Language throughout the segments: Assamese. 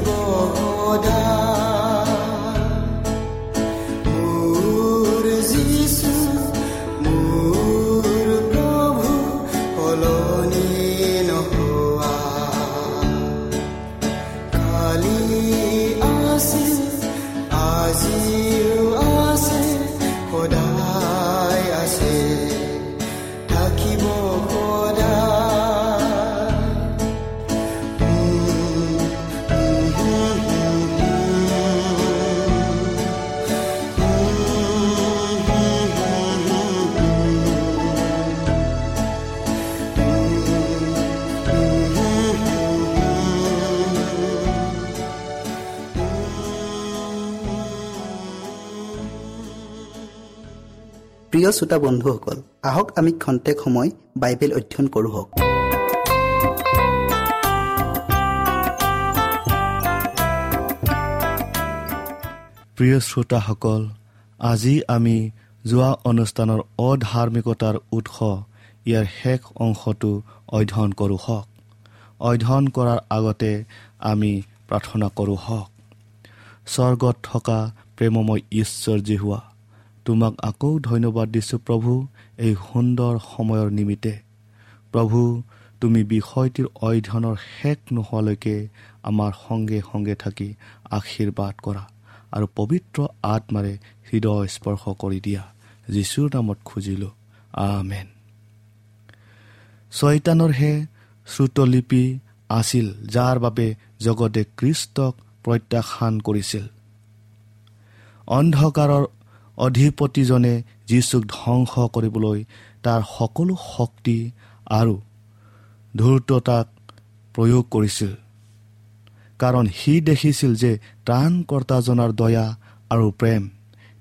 Boda. প্ৰিয় শ্ৰোতা বন্ধুসকল আহক আমি খন্তেক সময় বাইবেল অধ্যয়ন কৰোঁ প্ৰিয় শ্ৰোতাসকল আজি আমি যোৱা অনুষ্ঠানৰ অধাৰ্মিকতাৰ উৎস ইয়াৰ শেষ অংশটো অধ্যয়ন কৰোঁ হওক। অধ্যয়ন কৰাৰ আগতে আমি প্ৰাৰ্থনা কৰোঁ হওক। স্বৰ্গত থকা প্ৰেমময় ঈশ্বৰ যি হোৱা তোমাক আকৌ ধন্যবাদ দিছোঁ প্ৰভু এই সুন্দৰ সময়ৰ নিমিত্তে। প্ৰভু তুমি বিষয়টিৰ অধ্যয়নৰ শেষ নোহোৱালৈকে আমাৰ সংগে সংগে থাকি আশীৰ্বাদ কৰা আৰু পবিত্ৰ আত্মাৰে হৃদয় স্পৰ্শ কৰি দিয়া। যীশুৰ নামত খুজিলোঁ। আমেন। ছয়তানৰহে শ্ৰুতলিপি আছিল যাৰ বাবে জগতে কৃষ্টক প্ৰত্যাখ্যান কৰিছিল। অন্ধকাৰৰ অধিপতিজনে যীচুক ধ্বংস কৰিবলৈ তাৰ সকলো শক্তি আৰু ধূৰ্ততাক প্ৰয়োগ কৰিছিল। কাৰণ সি দেখিছিল যে ত্ৰাণকৰ্তাজনাৰ দয়া আৰু প্ৰেম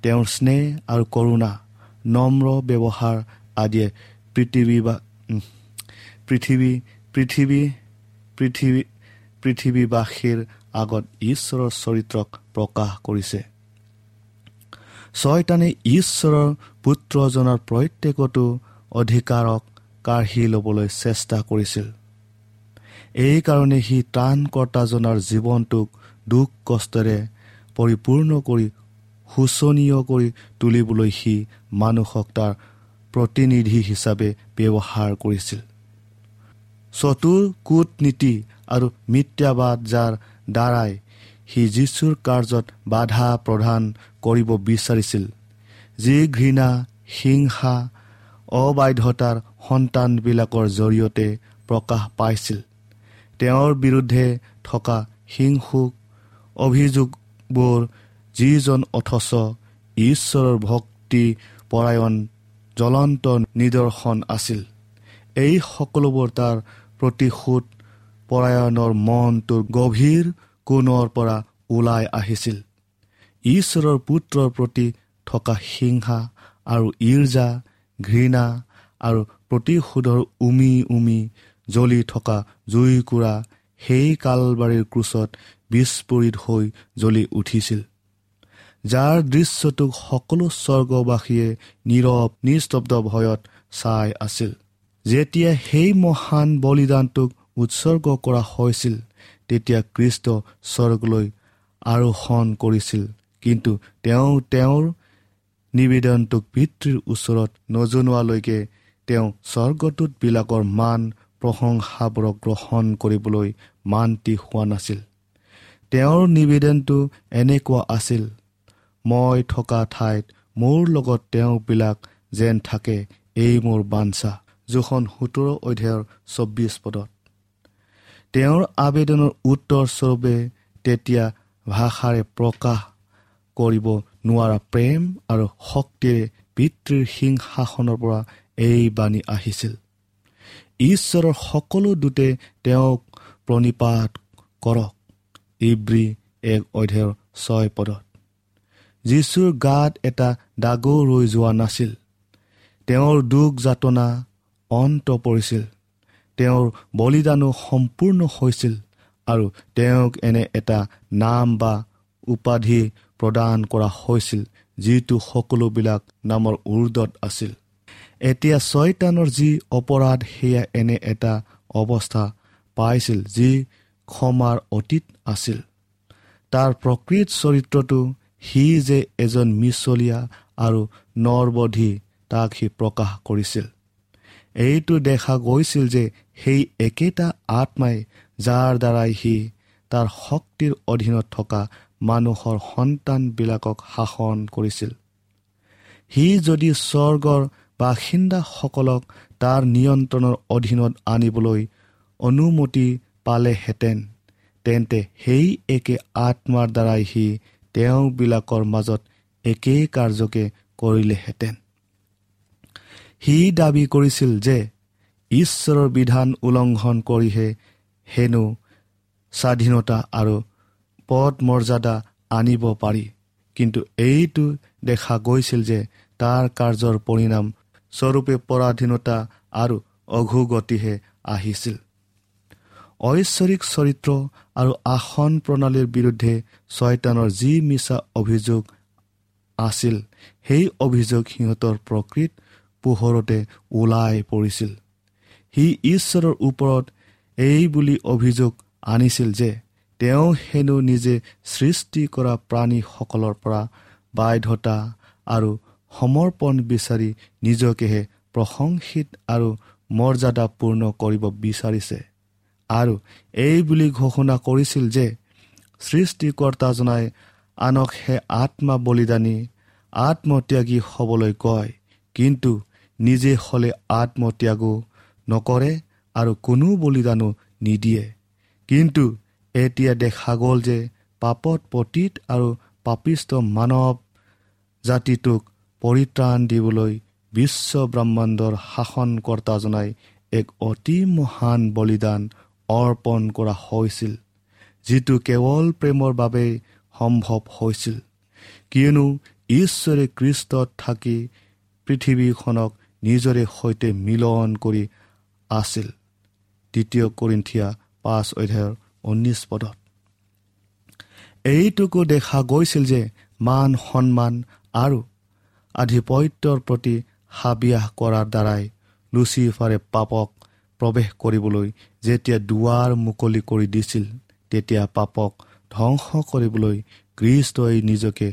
তেওঁৰ স্নেহ আৰু কৰোণা নম্ৰ ব্যৱহাৰ আদিয়ে পৃথিৱী বা পৃথিৱী পৃথিৱী পৃথিৱী পৃথিৱীবাসীৰ আগত ঈশ্বৰৰ চৰিত্ৰক প্ৰকাশ কৰিছে। ছয়তানে ঈশ্বৰৰ পুত্ৰজনৰ প্ৰত্যেকতো অধিকাৰক কাঢ়ি ল'বলৈ চেষ্টা কৰিছিল। এইকাৰণে সি ত্ৰাণকৰ্তাজনাৰ জীৱনটোক দুখ কষ্টেৰে পৰিপূৰ্ণ কৰি শোচনীয় কৰি তুলিবলৈ সি মানুহক তাৰ প্ৰতিনিধি হিচাপে ব্যৱহাৰ কৰিছিল। চতুৰ কূটনীতি আৰু মিথ্যাবাদ যাৰ দ্বাৰাই সি যীশুৰ কাৰ্যত বাধা প্ৰদান কৰিব বিচাৰিছিল যি ঘৃণা হিংসা অবাধ্যতাৰ সন্তানবিলাকৰ জৰিয়তে প্ৰকাশ পাইছিল। তেওঁৰ বিৰুদ্ধে থকা হিংসুক অভিযোগবোৰ যিজন অথচ ঈশ্বৰৰ ভক্তি পৰায়ণ জ্বলন্ত নিদৰ্শন আছিল এই সকলোবোৰ তাৰ প্ৰতিশোধ পৰায়ণৰ মনটোৰ গভীৰ কোণৰ পৰা ওলাই আহিছিল। ঈশ্বৰৰ পুত্ৰৰ প্ৰতি থকা হিংসা আৰু ইৰ্জা ঘৃণা আৰু প্ৰতিশোধৰ উমি উমি জ্বলি থকা জুইকুৰা সেই কালবাৰীৰ ক্ৰোচত বিস্ফোৰিত হৈ জ্বলি উঠিছিল। যাৰ দৃশ্যটোক সকলো স্বৰ্গবাসীয়ে নীৰৱ নিস্তব্ধ ভয়ত চাই আছিল। যেতিয়া সেই মহান বলিদানটোক উৎসৰ্গ কৰা হৈছিল তেতিয়া কৃষ্ট স্বৰ্গলৈ আৰোহণ কৰিছিল। কিন্তু তেওঁ তেওঁৰ নিবেদনটোক পিতৃৰ ওচৰত নজনোৱালৈকে তেওঁ স্বৰ্গদূতবিলাকৰ মান প্ৰশংসাবোৰক গ্ৰহণ কৰিবলৈ মান্তি হোৱা নাছিল। তেওঁৰ নিবেদনটো এনেকুৱা আছিল মই থকা ঠাইত মোৰ লগত তেওঁবিলাক যেন থাকে এই মোৰ বাঞ্ছা যোখন সোতৰ অধ্যায়ৰ চৌব্বিছ পদত। তেওঁৰ আবেদনৰ উত্তৰস্বৰূপে তেতিয়া ভাষাৰে প্ৰকাশ কৰিব নোৱাৰা প্ৰেম আৰু শক্তিৰে পিতৃৰ সিংহাসনৰ পৰা এই বাণী আহিছিল। ঈশ্বৰৰ সকলো দূতে তেওঁক প্ৰণিপাত কৰক ইব্ৰী এক অধ্যায়ৰ ছয় পদত। যীশুৰ গাত এটা দাগো ৰৈ যোৱা নাছিল। তেওঁৰ দুখ যাতনা অন্ত পৰিছিল। তেওঁৰ বলিদানো সম্পূৰ্ণ হৈছিল আৰু তেওঁক এনে এটা নাম বা উপাধি প্ৰদান কৰা হৈছিল যিটো সকলোবিলাক নামৰ উৰ্দত আছিল। এতিয়া ছয়তানৰ যি অপৰাধ সেয়া এনে এটা অৱস্থা পাইছিল যি ক্ষমাৰ অতীত আছিল। তাৰ প্ৰকৃত চৰিত্ৰটো সি যে এজন মিছলীয়া আৰু নৰবধি তাক সি প্ৰকাশ কৰিছিল। এইটো দেখা গৈছিল যে সেই একেটা আত্মাই যাৰ দ্বাৰাই সি তাৰ শক্তিৰ অধীনত থকা মানুহৰ সন্তানবিলাকক শাসন কৰিছিল। সি যদি স্বৰ্গৰ বাসিন্দাসকলক তাৰ নিয়ন্ত্ৰণৰ অধীনত আনিবলৈ অনুমতি পালেহেঁতেন তেন্তে সেই একে আত্মাৰ দ্বাৰাই সি তেওঁবিলাকৰ মাজত একেই কাৰ্যকে কৰিলেহেঁতেন। সি দাবী কৰিছিল যে ঈশ্বৰৰ বিধান উলংঘন কৰিহে হেনো স্বাধীনতা আৰু পদ মৰ্যাদা আনিব পাৰি। কিন্তু এইটো দেখা গৈছিল যে তাৰ কাৰ্যৰ পৰিণাম স্বৰূপে পৰাধীনতা আৰু অঘোগতিহে আহিছিল। ঐশ্বৰিক চৰিত্ৰ আৰু আসন প্ৰণালীৰ বিৰুদ্ধে ছয়তানৰ যি মিছা অভিযোগ আছিল সেই অভিযোগ সিহঁতৰ প্ৰকৃত পোহৰতে ওলাই পৰিছিল। সি ঈশ্বৰৰ ওপৰত এই বুলি অভিযোগ আনিছিল যে তেওঁ হেনো নিজে সৃষ্টি কৰা প্ৰাণীসকলৰ পৰা বাধ্যতা আৰু সমৰ্পণ বিচাৰি নিজকেহে প্ৰশংসিত আৰু মৰ্যাদাপূৰ্ণ কৰিব বিচাৰিছে আৰু এই বুলি ঘোষণা কৰিছিল যে সৃষ্টিকৰ্তাজনাই আনক হে আত্মা বলিদানী আত্মত্যাগী হ'বলৈ কয়। কিন্তু নিজে হ'লে আত্মত্যাগো নকৰে আৰু কোনো বলিদানো নিদিয়ে। কিন্তু এতিয়া দেখা গ'ল যে পাপত পতীত আৰু পাপিষ্ট মানৱ জাতিটোক পৰিত্ৰাণ দিবলৈ বিশ্ব ব্ৰহ্মাণ্ডৰ শাসনকৰ্তাজনাই এক অতি মহান বলিদান অৰ্পণ কৰা হৈছিল যিটো কেৱল প্ৰেমৰ বাবেই সম্ভৱ হৈছিল। কিয়নো ঈশ্বৰে কৃষ্টত থাকি পৃথিৱীখনক নিজৰে সৈতে মিলন কৰি আছিল। দ্বিতীয় কৰিন্থিয়া পাঁচ অধ্যায়ৰ ঊনৈছ পদত। এইটোকো দেখা গৈছিল যে মান সন্মান আৰু আধিপত্যৰ প্ৰতি হাবিয়াস কৰাৰ দ্বাৰাই লুচিফাৰে পাপক প্ৰৱেশ কৰিবলৈ যেতিয়া দুৱাৰ মুকলি কৰি দিছিল তেতিয়া পাপক ধ্বংস কৰিবলৈ কৃষ্টই নিজকে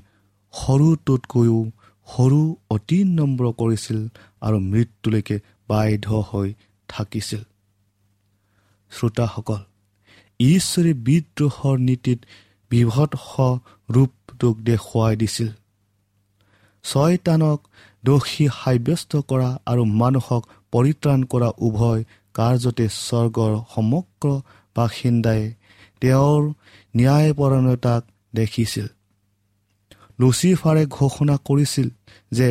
সৰুটোতকৈও সৰু অতি নম্ৰ কৰিছিল আৰু মৃত্যুলৈকে বাধ্য হৈ থাকিছিল। শ্ৰোতাসকল ঈশ্বৰে বিদ্ৰোহৰ নীতিত বিভৎস ৰূপটোক দেখুৱাই দিছিল। ছয়তানক দোষী সাব্যস্ত কৰা আৰু মানুহক পৰিত্ৰাণ কৰা উভয় কাৰ্যতে স্বৰ্গৰ সমগ্ৰ বাসিন্দাই তেওঁৰ ন্যায়পৰণতাক দেখিছিল। লুচিফাৰে ঘোষণা কৰিছিল যে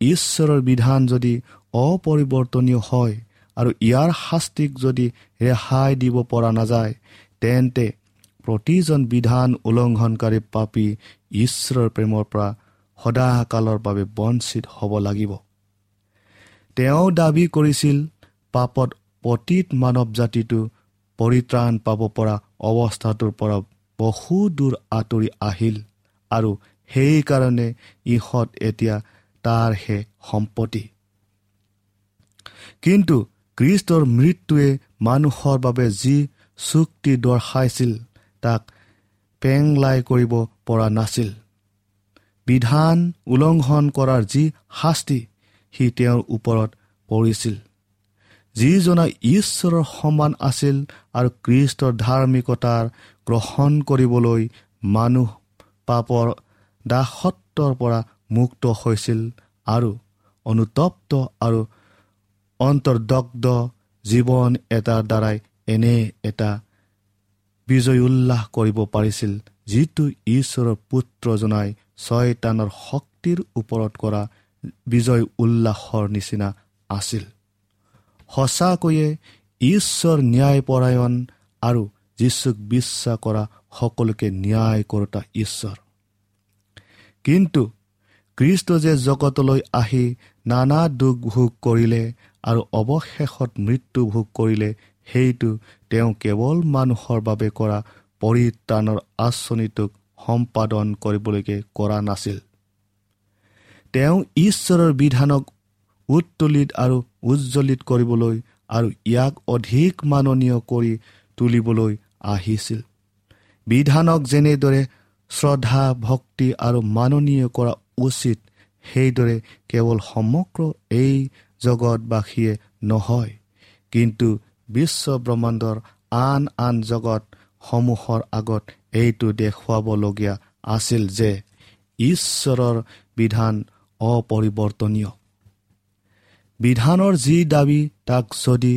ঈশ্বৰৰ বিধান যদি অপৰিৱৰ্তনীয় হয় আৰু ইয়াৰ শাস্তিক যদি ৰেহাই দিব পৰা নাযায় তেন্তে প্ৰতিজন বিধান উলংঘনকাৰী পাপী ঈশ্বৰৰ প্ৰেমৰ পৰা সদাকালৰ বাবে বঞ্চিত হ'ব লাগিব। তেওঁ দাবী কৰিছিল পাপত পতীত মানৱ জাতিটো পৰিত্ৰাণ পাব পৰা অৱস্থাটোৰ পৰা বহু দূৰ আঁতৰি আহিল আৰু সেইকাৰণে ইহঁত এতিয়া তাৰহে সম্পত্তি। কিন্তু কৃষ্টৰ মৃত্যুৱে মানুহৰ বাবে যি চুক্তি দৰ্শাইছিল তাক পেংলাই কৰিব পৰা নাছিল। বিধান উলংঘন কৰাৰ যি শাস্তি সি তেওঁৰ ওপৰত পৰিছিল। যিজনা ঈশ্বৰৰ সমান আছিল আৰু কৃষ্টৰ ধাৰ্মিকতাৰ গ্ৰহণ কৰিবলৈ মানুহ পাপৰ দাসত্বৰ পৰা মুক্ত হৈছিল আৰু অনুতপ্ত আৰু অন্তৰ্দগ্ধ জীৱন এটাৰ দ্বাৰাই এনে এটা বিজয় উল্লাস কৰিব পাৰিছিল যিটো ঈশ্বৰৰ পুত্ৰজনাই ছয়তানৰ শক্তিৰ ওপৰত কৰা বিজয় উল্লাসৰ নিচিনা আছিল। সঁচাকৈয়ে ঈশ্বৰ ন্যায়পৰায়ণ আৰু যীচুক বিশ্বাস কৰা সকলোকে ন্যায় কৰোতা ঈশ্বৰ। কিন্তু কৃষ্ট যে জগতলৈ আহি নানা দুখ ভোগ কৰিলে আৰু অৱশেষত মৃত্যু ভোগ কৰিলে সেইটো তেওঁ কেৱল মানুহৰ বাবে কৰা পৰিত্ৰাণৰ আঁচনিটোক সম্পাদন কৰিবলৈকে কৰা নাছিল। তেওঁ ঈশ্বৰৰ বিধানক উত্তোলিত আৰু উজ্জ্বলিত কৰিবলৈ আৰু ইয়াক অধিক মাননীয় কৰি তুলিবলৈ আহিছিল। বিধানক যেনেদৰে শ্ৰদ্ধা ভক্তি আৰু মাননীয় কৰা উচিত। সেইদৰে কেৱল সমগ্ৰ এই জগতবাসীয়ে নহয় কিন্তু বিশ্ব ব্ৰহ্মাণ্ডৰ আন আন জগতসমূহৰ আগত এইটো দেখুৱাবলগীয়া আছিল যে ঈশ্বৰৰ বিধান অপৰিৱৰ্তনীয়। বিধানৰ যি দাবী তাক যদি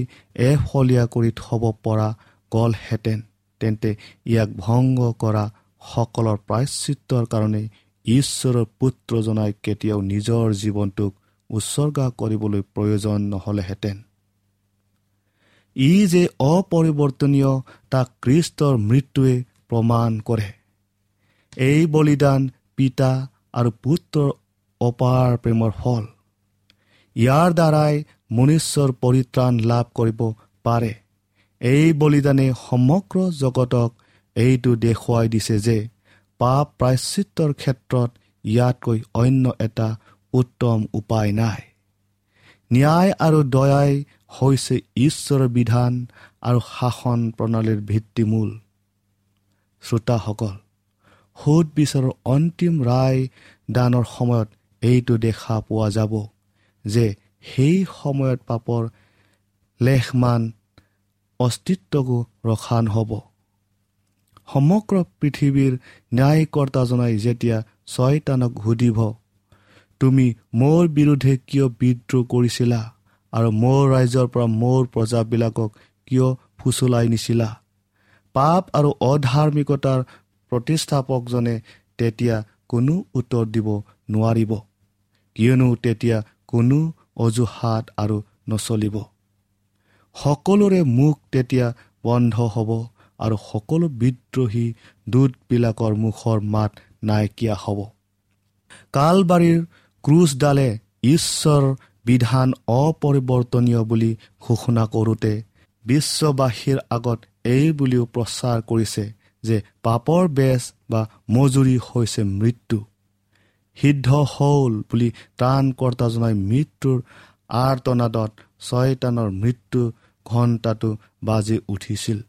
এফলীয়া কৰি থ'ব পৰা গ'লহেঁতেন তেন্তে ইয়াক ভংগ কৰা সকলৰ প্ৰায়চিত্ৰৰ কাৰণে ঈশ্বৰৰ পুত্ৰজনাই কেতিয়াও নিজৰ জীৱনটোক উৎসৰ্গা কৰিবলৈ প্ৰয়োজন নহ'লেহেঁতেন। ই যে অপৰিৱৰ্তনীয় তাক কৃষ্টৰ মৃত্যুৱে প্ৰমাণ কৰে। এই বলিদান পিতা আৰু পুত্ৰৰ অপাৰ প্ৰেমৰ ফল। ইয়াৰ দ্বাৰাই মনুষ্যৰ পৰিত্ৰাণ লাভ কৰিব পাৰে। এই বলিদানে সমগ্ৰ জগতক এইটো দেখুৱাই দিছে যে পাপ প্ৰায়চিত্ৰৰ ক্ষেত্ৰত ইয়াতকৈ অন্য এটা উত্তম উপায় নাই। ন্যায় আৰু দয়াই হৈছে ঈশ্বৰৰ বিধান আৰু শাসন প্ৰণালীৰ ভিত্তিমূল। শ্ৰোতাসকল সুদ বিচাৰৰ অন্তিম ৰায় দানৰ সময়ত এইটো দেখা পোৱা যাব যে সেই সময়ত পাপৰ লেখমান অস্তিত্বকো ৰখা নহ'ব সমগ্ৰ পৃথিৱীৰ ন্যায়কৰ্তাজনাই যেতিয়া ছয়তানক সুধিব তুমি মোৰ বিৰুদ্ধে কিয় বিদ্ৰোহ কৰিছিলা আৰু মোৰ ৰাইজৰ পৰা মোৰ প্ৰজাবিলাকক কিয় ফুচলাই নিছিলা? পাপ আৰু অধাৰ্মিকতাৰ প্ৰতিষ্ঠাপকজনে তেতিয়া কোনো উত্তৰ দিব নোৱাৰিব কিয়নো তেতিয়া কোনো অজুহাত আৰু নচলিব। সকলোৰে মুখ তেতিয়া বন্ধ হ'ব। আৰু সকলো বিদ্ৰোহী দূতবিলাকৰ মুখৰ মাত নাইকিয়া হ'ব। কালবাৰীৰ ক্ৰুজডালে ঈশ্বৰ বিধান অপৰিৱৰ্তনীয় বুলি ঘোষণা কৰোঁতে বিশ্ববাসীৰ আগত এই বুলিও প্ৰচাৰ কৰিছে যে পাপৰ বেজ বা মজুৰি হৈছে মৃত্যু। সিদ্ধ হ'ল বুলি ত্ৰাণকৰ্তা জনাই মৃত্যুৰ আৰ্তনাদত ছয়তানৰ মৃত্যু ঘণ্টাটো বাজি উঠিছিল।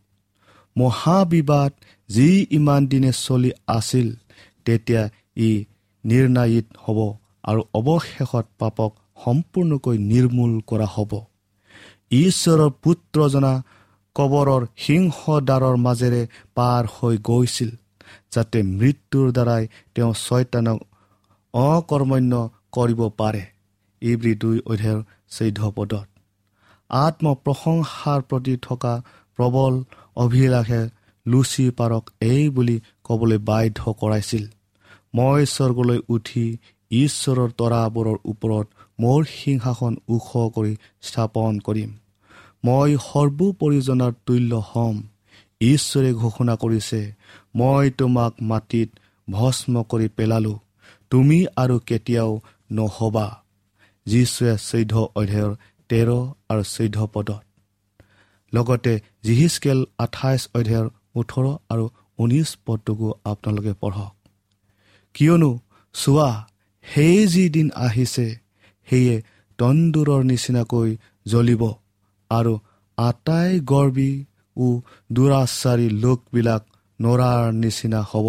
মহাবিবাদ যি ইমান দিনে চলি আছিল তেতিয়া ই নিৰ্ণায়িত হ'ব আৰু অৱশেষত পাপক সম্পূৰ্ণকৈ নিৰ্মূল কৰা হ'ব। ঈশ্বৰৰ পুত্ৰজনা কবৰৰ সিংহদ্বাৰৰ মাজেৰে পাৰ হৈ গৈছিল যাতে মৃত্যুৰ দ্বাৰাই তেওঁ ছয়তানক অকৰ্মণ্য কৰিব পাৰে। ইব্ৰী দুই অধ্যায়ৰ চৈধ্য পদত। আত্মপ্ৰশংসাৰ প্ৰতি থকা প্ৰবল অভিলাষে লুচি পাৰক এই বুলি ক'বলৈ বাধ্য কৰাইছিল। মই স্বৰ্গলৈ উঠি ঈশ্বৰৰ তৰাবোৰৰ ওপৰত মোৰ সিংহাসন ওখ কৰি স্থাপন কৰিম। মই সৰ্বোপৰিজনাৰ তুল্য হ'ম। ঈশ্বৰে ঘোষণা কৰিছে মই তোমাক মাটিত ভস্ম কৰি পেলালোঁ তুমি আৰু কেতিয়াও নহবা। যীশুৱে চৈধ্য অধ্যায়ৰ তেৰ আৰু চৈধ্য পদত লগতে জিহিচকেল আঠাইছ অধ্যায়ৰ ওঠৰ আৰু ঊনৈছ পদটোকো আপোনালোকে পঢ়ক। কিয়নো চোৱা সেই যি দিন আহিছে সেয়ে তন্দুৰৰ নিচিনাকৈ জ্বলিব আৰু আটাই গৰ্বী ও দুৰাচাৰী লোকবিলাক নৰাৰ নিচিনা হ'ব।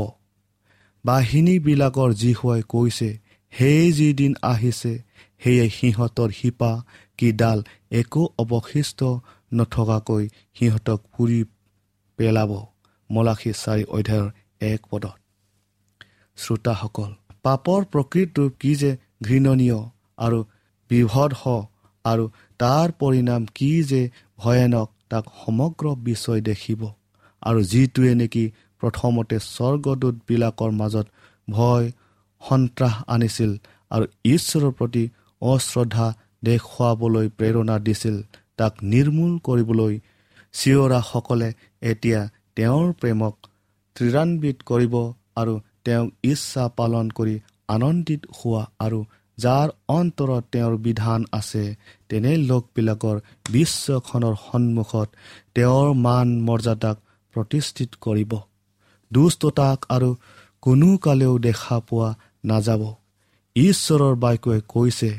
বাহিনীবিলাকৰ জীহুৱাই কৈছে সেই যি দিন আহিছে সেয়ে সিহঁতৰ শিপা কি ডাল একো অৱশিষ্ট নথকাকৈ সিহঁতক পুৰি পেলাব মলাখী চাৰি অধ্যায়ৰ এক পদত। শ্ৰোতাসকল পাপৰ প্ৰকৃতিটো কি যে ঘৃণনীয় আৰু বিভৎস আৰু তাৰ পৰিণাম কি যে ভয়ানক তাক সমগ্ৰ বিশ্বই দেখিব আৰু যিটোৱে নেকি প্ৰথমতে স্বৰ্গদূতবিলাকৰ মাজত ভয় সন্ত্ৰাস আনিছিল আৰু ঈশ্বৰৰ প্ৰতি অশ্ৰদ্ধা দেখুৱাবলৈ প্ৰেৰণা দিছিল তাক নিৰ্মূল কৰিবলৈ চিঞৰাসকলে এতিয়া তেওঁৰ প্ৰেমক ত্ৰিৰান্বিত কৰিব আৰু তেওঁক ইচ্ছা পালন কৰি আনন্দিত হোৱা আৰু যাৰ অন্তৰত তেওঁৰ বিধান আছে তেনে লোকবিলাকৰ বিশ্বখনৰ সন্মুখত তেওঁৰ মান মৰ্যাদাক প্ৰতিষ্ঠিত কৰিব। দুষ্টতাক আৰু কোনো কালেও দেখা পোৱা নাযাব। ঈশ্বৰৰ বাক্যই কৈছে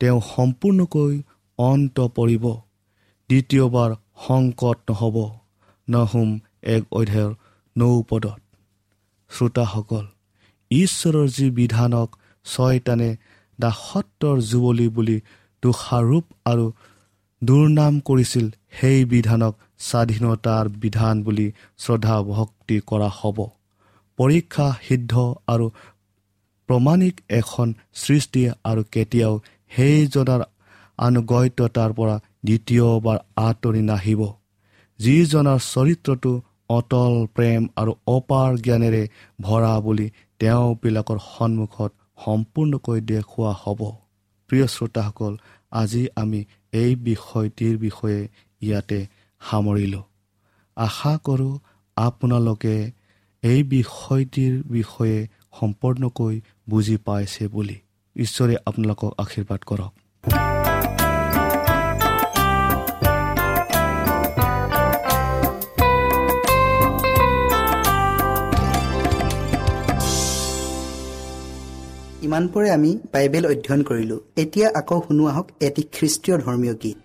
তেওঁ সম্পূৰ্ণকৈ অন্ত পৰিব। দ্বিতীয়বাৰ সংকট নহ'ব নহুম এক অধ্যায়ৰ নৌপদত শ্ৰোতাসকল ঈশ্বৰৰ যি বিধানক ছয়তানে দাসত্বৰ যুৱলী বুলি দোষাৰোপ আৰু দুৰ্নাম কৰিছিল সেই বিধানক স্বাধীনতাৰ বিধান বুলি শ্ৰদ্ধা ভক্তি কৰা হ'ব। পৰীক্ষা সিদ্ধ আৰু প্ৰমাণিক এখন সৃষ্টি আৰু কেতিয়াও সেইজনাৰ আনুগত্যতাৰ পৰা দ্বিতীয়বাৰ আঁতৰি নাহিব। যিজনাৰ চৰিত্ৰটো অটল প্ৰেম আৰু অপাৰ জ্ঞানেৰে ভৰা বুলি তেওঁবিলাকৰ সন্মুখত সম্পূৰ্ণকৈ দেখুওৱা হ'ব। প্ৰিয় শ্ৰোতাসকল আজি আমি এই বিষয়টিৰ বিষয়ে ইয়াতে সামৰিলোঁ। আশা কৰোঁ আপোনালোকে এই বিষয়টিৰ বিষয়ে সম্পূৰ্ণকৈ বুজি পাইছে বুলি। ঈশ্বৰে আপোনালোকক আশীৰ্বাদ কৰক। ইমানপৰে আমি বাইবেল অধ্যয়ন কৰিলো। এতিয়া আকৌ শুনো আহক এটি খ্ৰীষ্টীয় ধৰ্মীয় গীত।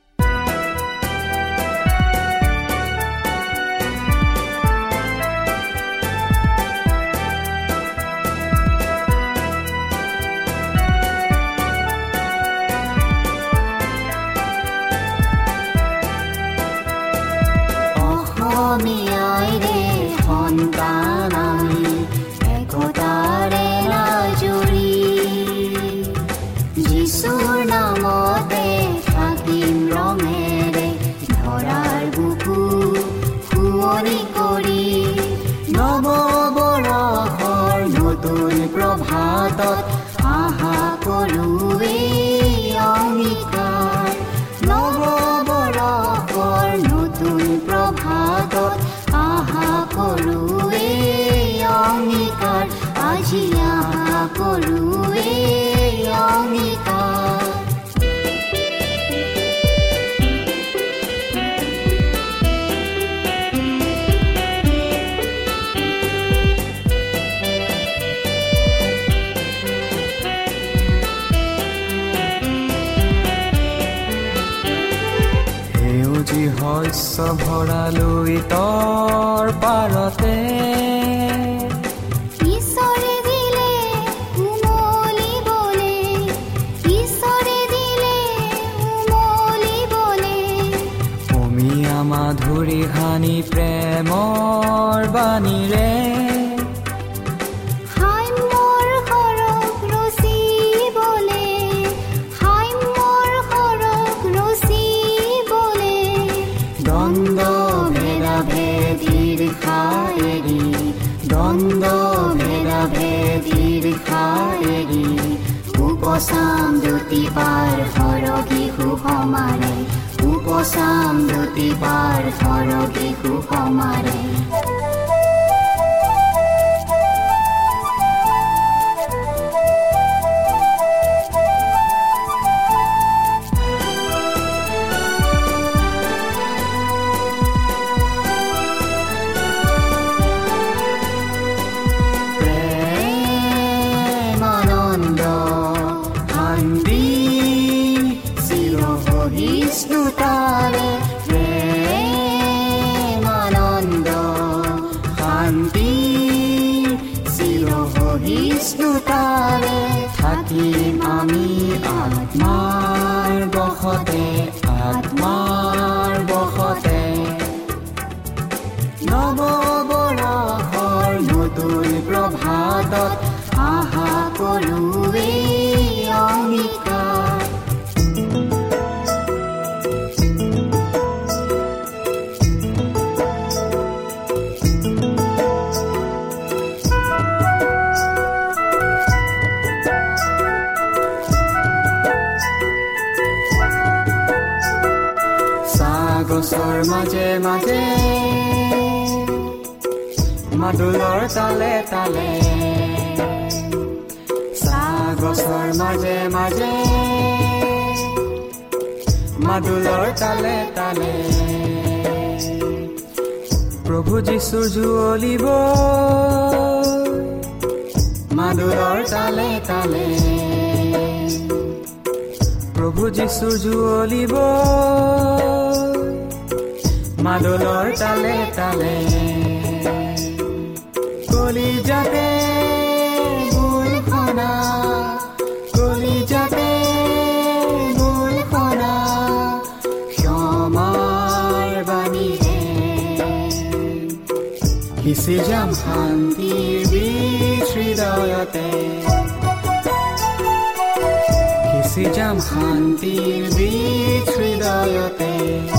শস্য ভৰালৈ তৰ পাৰতে। মাধুৰী সানি প্ৰেমৰ বাণীৰে। উপচাম দুটি পাৰ সৰগী সুসমাৰে উপচাম দুটি পাৰ সৰগী সুসমাৰে আশা কৰোৱেই অংগীকাৰ চাগছৰ মাজে মাজে মাদুলৰ তালে তালে মাদুলৰ তালে তালে। প্ৰভু যীশুৰ জুৱলিব মাদুলৰ তালে তালে। প্ৰভু যীশুৰ জুৱলিব মাদলৰ তালে তালে। কলি যাতে গোল খনা 이 세상 산디 비추다야 때 세상 산디 비추다야 때